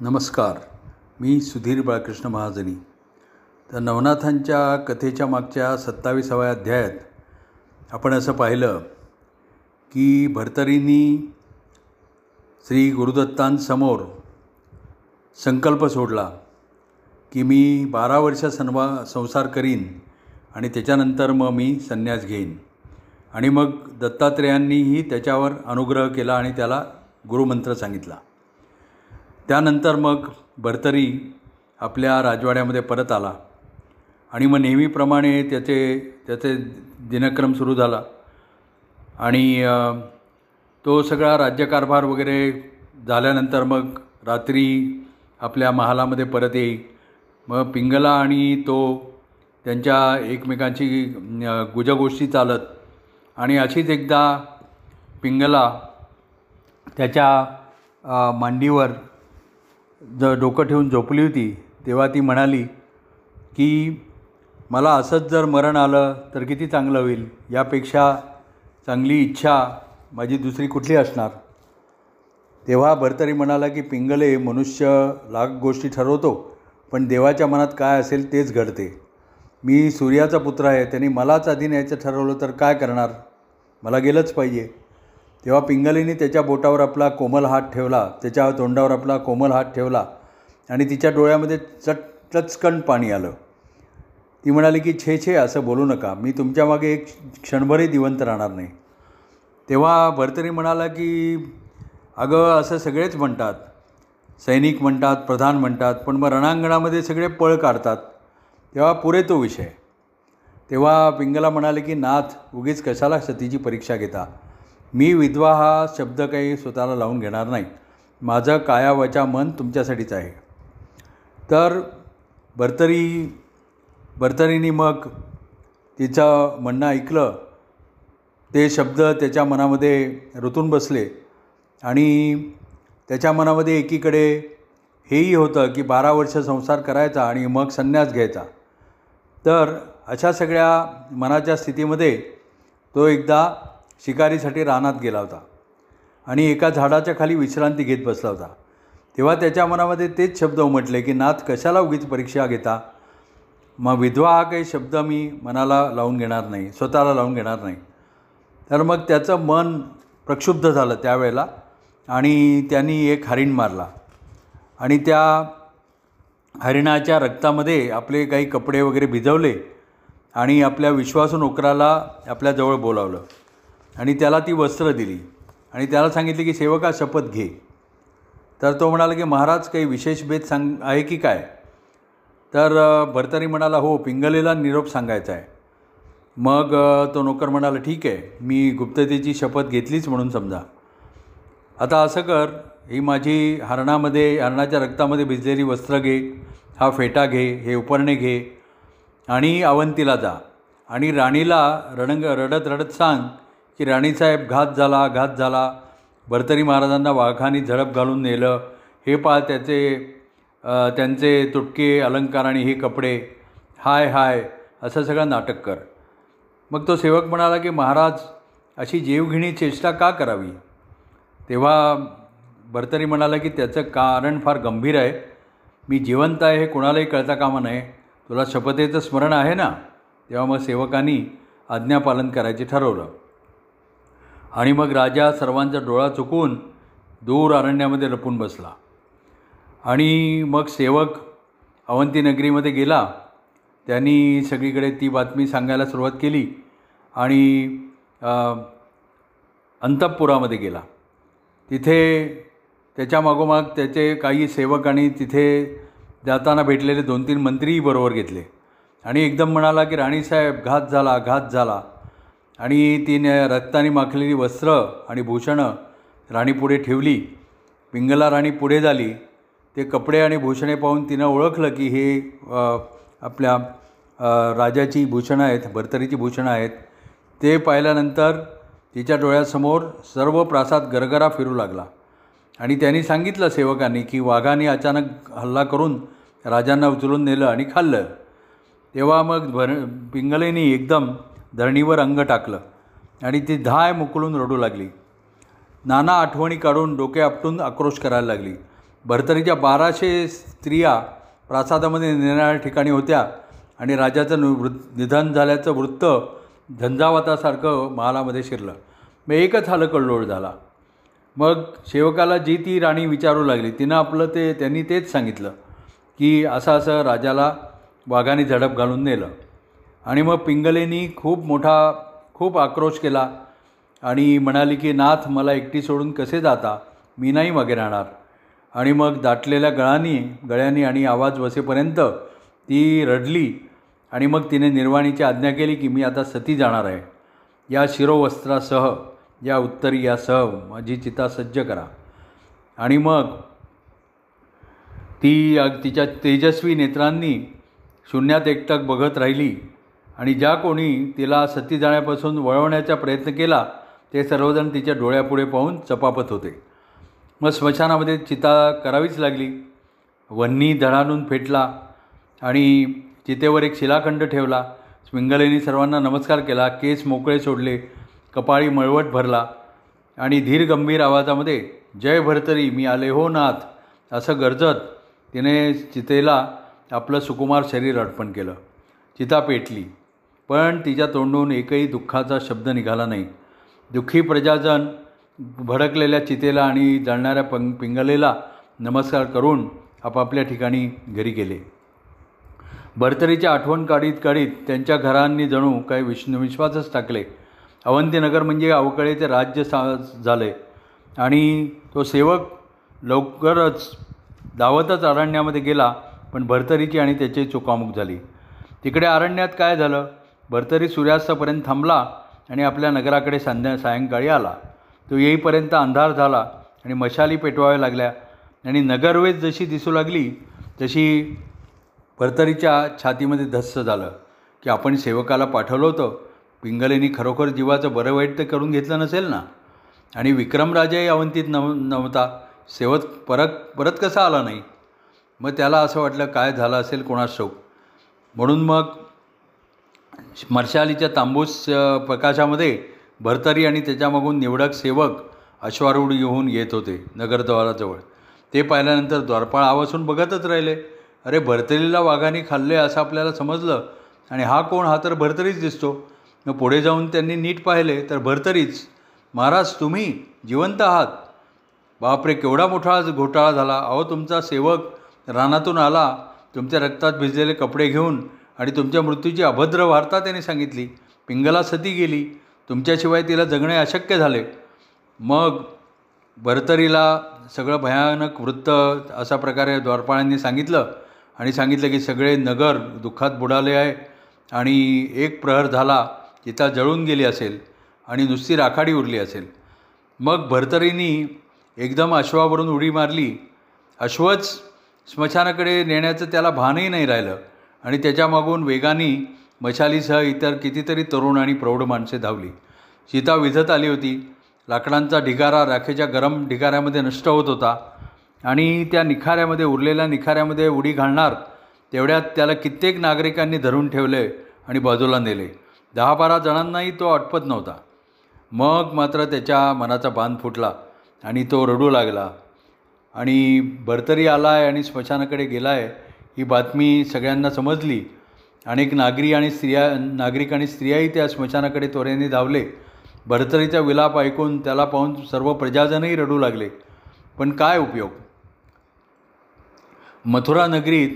नमस्कार. मी सुधीर बाळकृष्ण महाजनी. तर नवनाथांच्या कथेच्या मागच्या सत्तावीसाव्या अध्यायात आपण असं पाहिलं की भर्तरींनी श्री गुरुदत्तांसमोर संकल्प सोडला की मी बारा वर्ष सन्वा संसार करीन आणि त्याच्यानंतर मग मी संन्यास घेईन. आणि मग दत्तात्रेयांनीही त्याच्यावर अनुग्रह केला आणि त्याला गुरुमंत्र सांगितला. त्यानंतर मग भरतरी आपल्या राजवाड्यामध्ये परत आला. आणि मग नेहमीप्रमाणे त्याचे त्याचे दिनक्रम सुरू झाला. आणि तो सगळा राज्यकारभार वगैरे झाल्यानंतर मग रात्री आपल्या महालामध्ये परत येई. मग पिंगला आणि तो त्यांच्या एकमेकांची गुजगोष्टी चालत. आणि अशीच एकदा पिंगला त्याच्या मांडीवर ज डोकं ठेवून झोपली होती तेव्हा ती म्हणाली की मला असंच जर मरण आलं तर किती चांगलं होईल? यापेक्षा चांगली इच्छा माझी दुसरी कुठली असणार? तेव्हा भरतरी म्हणाला की पिंगले मनुष्य लाख गोष्टी ठरवतो पण देवाच्या मनात काय असेल तेच घडते. मी सूर्याचा पुत्र आहे त्यांनी मलाच आधी न्यायचं ठरवलं तर काय करणार? मला गेलंच पाहिजे. तेव्हा पिंगलीने त्याच्या बोटावर आपला कोमल हात ठेवला त्याच्या तोंडावर आपला कोमल हात ठेवला आणि तिच्या डोळ्यामध्ये चट चचकण पाणी आलं. ती म्हणाली की छे छे असं बोलू नका मी तुमच्या मागे एक क्षणभरही दिवंत राहणार नाही. तेव्हा भरतरी म्हणाला की अगं असं सगळेच म्हणतात. सैनिक म्हणतात प्रधान म्हणतात पण मग रणांगणामध्ये सगळे पळ काढतात. तेव्हा पुरे तो विषय. तेव्हा पिंगला म्हणाले की नाथ उगीच कशाला सतीची परीक्षा घेता? मी विधवा हा शब्द काही स्वतःला लावून घेणार नाही. माझं कायावचा मन तुमच्यासाठीच आहे. तर भरतरी भर्तरीनी मग तिचं म्हणणं ऐकलं. ते शब्द त्याच्या मनामध्ये रुतून बसले आणि त्याच्या मनामध्ये एकीकडे हेही होतं की बारा वर्ष संसार करायचा आणि मग संन्यास घ्यायचा. तर अशा सगळ्या मनाच्या स्थितीमध्ये तो एकदा शिकारीसाठी रानात गेला होता. आणि एका झाडाच्या खाली विश्रांती घेत बसला होता. तेव्हा त्याच्या मनामध्ये तेच शब्द उमटले की नाथ कशाला उगीच परीक्षा घेता? मग विधवा हा काही शब्द मी मनाला लावून घेणार नाही स्वतःला लावून घेणार नाही. तर मग त्याचं मन प्रक्षुब्ध झालं त्यावेळेला आणि त्यांनी एक हरिण मारला. आणि त्या हरिणाच्या रक्तामध्ये आपले काही कपडे वगैरे भिजवले आणि आपल्या विश्वासू नोकराला आपल्याजवळ बोलावलं. आणि त्याला ती वस्त्र दिली. आणि त्याला सांगितले की सेवका शपथ घे. तर तो म्हणाला की महाराज काही विशेष भेद सांग आहे की काय? तर भरतरी म्हणाला हो पिंगलेला निरोप सांगायचा आहे. मग तो नोकर म्हणाला ठीक आहे मी गुप्ततेची शपथ घेतलीच म्हणून समजा. आता असं कर ही माझी हरणामध्ये हरणाच्या रक्तामध्ये भिजलेली वस्त्र घे हा फेटा घे हे उपरणे घे आणि अवंतीला जा आणि राणीला रणंग रडत रडत सांग की राणीसाहेब घात झाला घात झाला. भरतरी महाराजांना वाघानी झडप घालून नेलं. हे पा त्याचे त्यांचे तुटके अलंकार आणि हे कपडे. हाय हाय असं सगळं नाटक कर. मग तो सेवक म्हणाला की महाराज अशी जीवघेणी चेष्टा का करावी? तेव्हा भरतरी म्हणाला की त्याचं कारण फार गंभीर आहे. मी जिवंत आहे हे कोणालाही कळता कामा नये. तुला शपथेचं स्मरण आहे ना? तेव्हा मग सेवकांनी आज्ञापालन करायचे ठरवलं. आणि मग राजा सर्वांचा डोळा चुकून दूर अरण्यामध्ये लपून बसला. आणि मग सेवक अवंती नगरीमध्ये गेला. त्यांनी सगळीकडे ती बातमी सांगायला सुरुवात केली आणि अंतपुरामध्ये गेला. तिथे त्याच्या मागोमाग त्याचे काही सेवक आणि तिथे जाताना भेटलेले दोन तीन मंत्रीही बरोबर घेतले. आणि एकदम म्हणाला की राणीसाहेब घात झाला घात झाला. आणि तिने रक्ताने माखलेली वस्त्र आणि भूषणं राणी पुढे ठेवली. पिंगला राणी पुढे झाली. ते कपडे आणि भूषणे पाहून तिनं ओळखलं की हे आपल्या राजाची भूषणं आहेत भरतरीची भूषणं आहेत. ते पाहिल्यानंतर तिच्या डोळ्यासमोर सर्व प्रासाद गरगरा फिरू लागला. आणि त्यांनी सांगितलं सेवकांनी की वाघाने अचानक हल्ला करून राजांना उचलून नेलं आणि खाल्लं. तेव्हा मग भर पिंगलेनी एकदम धरणीवर अंग टाकलं आणि ती धाय मुकळून रडू लागली. नाना आठवणी काढून डोके आपटून आक्रोश करायला लागली. भरतरीच्या बाराशे स्त्रिया प्रासादामध्ये निराळ्या ठिकाणी होत्या आणि राजाचं वृ निधन झाल्याचं वृत्त झंझावातासारखं महालामध्ये शिरलं. मग एकच हलकळलोळ झाला. मग सेवकाला जी ती राणी विचारू लागली. तिनं आपलं ते त्यांनी तेच सांगितलं की असं असं राजाला वाघाने झडप घालून नेलं. आणि मग पिंगलेनी खूप मोठा खूप आक्रोश केला आणि म्हणाली की नाथ मला एकटी सोडून कसे जाता? मी नाही मागे राहणार. आणि मग दाटलेल्या गळांनी गळ्यांनी आणि आवाज बसेपर्यंत ती रडली आणि मग तिने निर्वाणीची आज्ञा केली की मी आता सती जाणार आहे. या शिरोवस्त्रासह या उत्तरी यासह माझी चिता सज्ज करा. आणि मग ती तिच्या तेजस्वी नेत्रांनी शून्यात एकटक बघत राहिली. आणि ज्या कोणी तिला सती जाण्यापासून वळवण्याचा प्रयत्न केला ते सर्वजण तिच्या डोळ्यापुढे पाहून चपापत होते. मग स्मशानामध्ये चिता करावीच लागली. वन्नी धडानून फेटला आणि चितेवर एक शिलाखंड ठेवला. स्विंगलेनी सर्वांना नमस्कार केला केस मोकळे सोडले कपाळी मळवट भरला आणि धीर गंभीर आवाजामध्ये जय भरतरी मी आले हो नाथ असं गरजत तिने चितेला आपलं सुकुमार शरीर अर्पण केलं. चिता पेटली. पण तिच्या तोंडून एकही दुःखाचा शब्द निघाला नाही. दुःखी प्रजाजन भडकलेल्या चितेला आणि जळणाऱ्या पंग पिंगलेला नमस्कार करून आपापल्या ठिकाणी घरी गेले. भरतरीच्या आठवण काढीत काढीत त्यांच्या घरांनी जणू काही विष्णू विश्वासच टाकले. अवंतीनगर म्हणजे अवकळेचे राज्य सा झाले. आणि तो सेवक लवकरच धावतच अरण्यामध्ये गेला पण भरतरीची आणि त्याची चुकामुक झाली. तिकडे अरण्यात काय झालं? भरतरी सूर्यास्तापर्यंत थांबला आणि आपल्या नगराकडे संध्या सायंकाळी आला. तो येईपर्यंत अंधार झाला आणि मशाली पेटवाव्या लागल्या आणि नगरवेद जशी दिसू लागली तशी भरतरीच्या छातीमध्ये धस्स झालं की आपण सेवकाला पाठवलं होतं. पिंगलेनी खरोखर जीवाचं बरं वाईट तर करून घेतलं नसेल ना? आणि विक्रमराजाही अवंतीत नव नव्हता. सेवक परत परत कसा आला नाही? मग त्याला असं वाटलं काय झालं असेल कोणास शोक म्हणून मग मर्शालीच्या तांबूस प्रकाशामध्ये भरतरी आणि त्याच्यामागून निवडक सेवक अश्वारूढ येऊन येत होते नगरद्वाराजवळ. ते पाहिल्यानंतर द्वारपाळ आवासून बघतच राहिले. अरे भरतरीला वाघाने खाल्ले असं आपल्याला समजलं. आणि हा कोण? हा तर भरतरीच दिसतो. मग पुढे जाऊन त्यांनी नीट पाहिले तर भरतरीच महाराज तुम्ही जिवंत आहात. बापरे केवढा मोठा घोटाळा झाला. अहो तुमचा सेवक रानातून आला. तुमच्या रक्तात भिजलेले कपडे घेऊन आणि तुमच्या मृत्यूची अभद्र वार्ता त्याने सांगितली. पिंगला सती गेली. तुमच्याशिवाय तिला जगणे अशक्य झाले. मग भरतरीला सगळं भयानक वृत्त अशा प्रकारे द्वारपाळांनी सांगितलं आणि सांगितलं की सगळे नगर दुःखात बुडाले आहे आणि एक प्रहर झाला तिथं जळून गेली असेल आणि नुसती राखाडी उरली असेल. मग भरतरीनी एकदम अश्वावरून उडी मारली. अश्वच स्मशानाकडे नेण्याचं त्याला भानही नाही राहिलं. आणि त्याच्यामागून वेगाने मशालीसह इतर कितीतरी तरुण आणि प्रौढ माणसे धावली. सीता विझत आली होती. लाकडांचा ढिगारा राखेच्या गरम ढिगाऱ्यामध्ये नष्ट होत होता आणि त्या निखाऱ्यामध्ये उरलेल्या निखाऱ्यामध्ये उडी घालणार तेवढ्यात त्याला कित्येक नागरिकांनी धरून ठेवले आणि बाजूला नेले. दहा बारा जणांनाही तो आटपत नव्हता. मग मात्र त्याच्या मनाचा बांध फुटला आणि तो रडू लागला. आणि भरतरी आला आहे आणि स्मशानाकडे गेला आहे ही बातमी सगळ्यांना समजली. अनेक नागरी आणि स्त्रिया नागरिक आणि स्त्रियाही त्या स्मशानाकडे त्वरेने धावले. भरतरीचा विलाप ऐकून त्याला पाहून सर्व प्रजाजनही रडू लागले. पण काय उपयोग? मथुरा नगरीत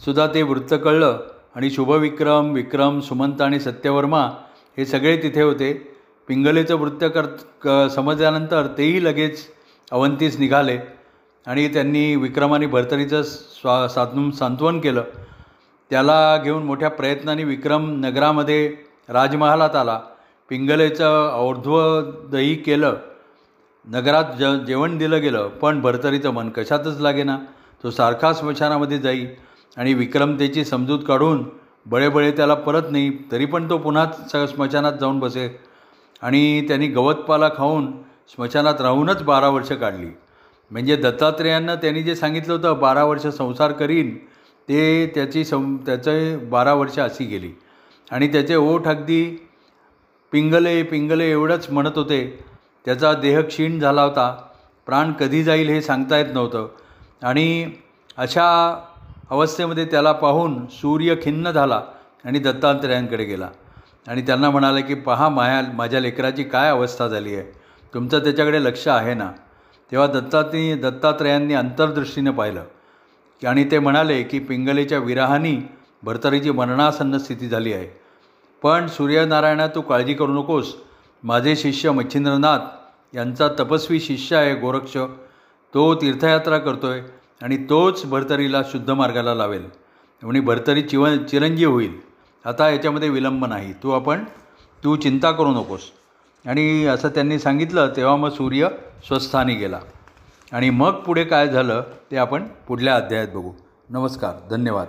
सुद्धा ते वृत्त कळलं आणि शुभविक्रम विक्रम सुमंत आणि सत्यवर्मा हे सगळे तिथे होते. पिंगलेचं वृत्त कर समजल्यानंतर तेही लगेच अवंतीस निघाले. आणि त्यांनी विक्रमाने भरतरीचं स्वा साधून सांत्वन केलं. त्याला घेऊन मोठ्या प्रयत्नाने विक्रम नगरामध्ये राजमहालात आला. पिंगलेचं और्ध्व दही केलं. नगरात ज जेवण दिलं गेलं पण भरतरीचं मन कशातच लागेना. तो सारखा स्मशानामध्ये जाई आणि विक्रमतेची समजूत काढून बळेबळे त्याला परत नाही तरी पण तो पुन्हा स स्मशानात जाऊन बसे. आणि त्यांनी गवतपाला खाऊन स्मशानात राहूनच बारा वर्ष काढली. म्हणजे दत्तात्रेयांना त्यांनी जे सांगितलं होतं बारा वर्ष संसार करीन ते त्याची सं त्याचे बारा वर्ष अशी गेली. आणि त्याचे ओठ अगदी पिंगले पिंगले एवढंच म्हणत होते. त्याचा देह क्षीण झाला होता. प्राण कधी जाईल हे सांगता येत नव्हतं. आणि अशा अवस्थेमध्ये त्याला पाहून सूर्य खिन्न झाला आणि दत्तात्रयांकडे गेला. आणि त्यांना म्हणाले की पहा माया माझ्या लेकराची काय अवस्था झाली आहे? तुमचं त्याच्याकडे लक्ष आहे ना? तेव्हा दत्तानी दत्तात्रयांनी अंतर्दृष्टीने पाहिलं. की आणि ते म्हणाले की पिंगलेच्या विराहानी भरतरीची मरणासन्न स्थिती झाली आहे. पण सूर्यनारायणा तू काळजी करू नकोस. माझे शिष्य मच्छिंद्रनाथ यांचा तपस्वी शिष्य आहे गोरक्ष. तो तीर्थयात्रा करतो आहे आणि तोच भरतरीला शुद्ध मार्गाला लावेल. म्हणजे भरतरी चिव चिरंजीव होईल. आता याच्यामध्ये विलंब नाही. तू आपण तू चिंता करू नकोस. आणि असं त्यांनी सांगितलं तेव्हा मग सूर्य स्वस्थानी गेला. आणि मग पुढे काय झालं ते आपण पुढल्या अध्यायात बघू. नमस्कार धन्यवाद.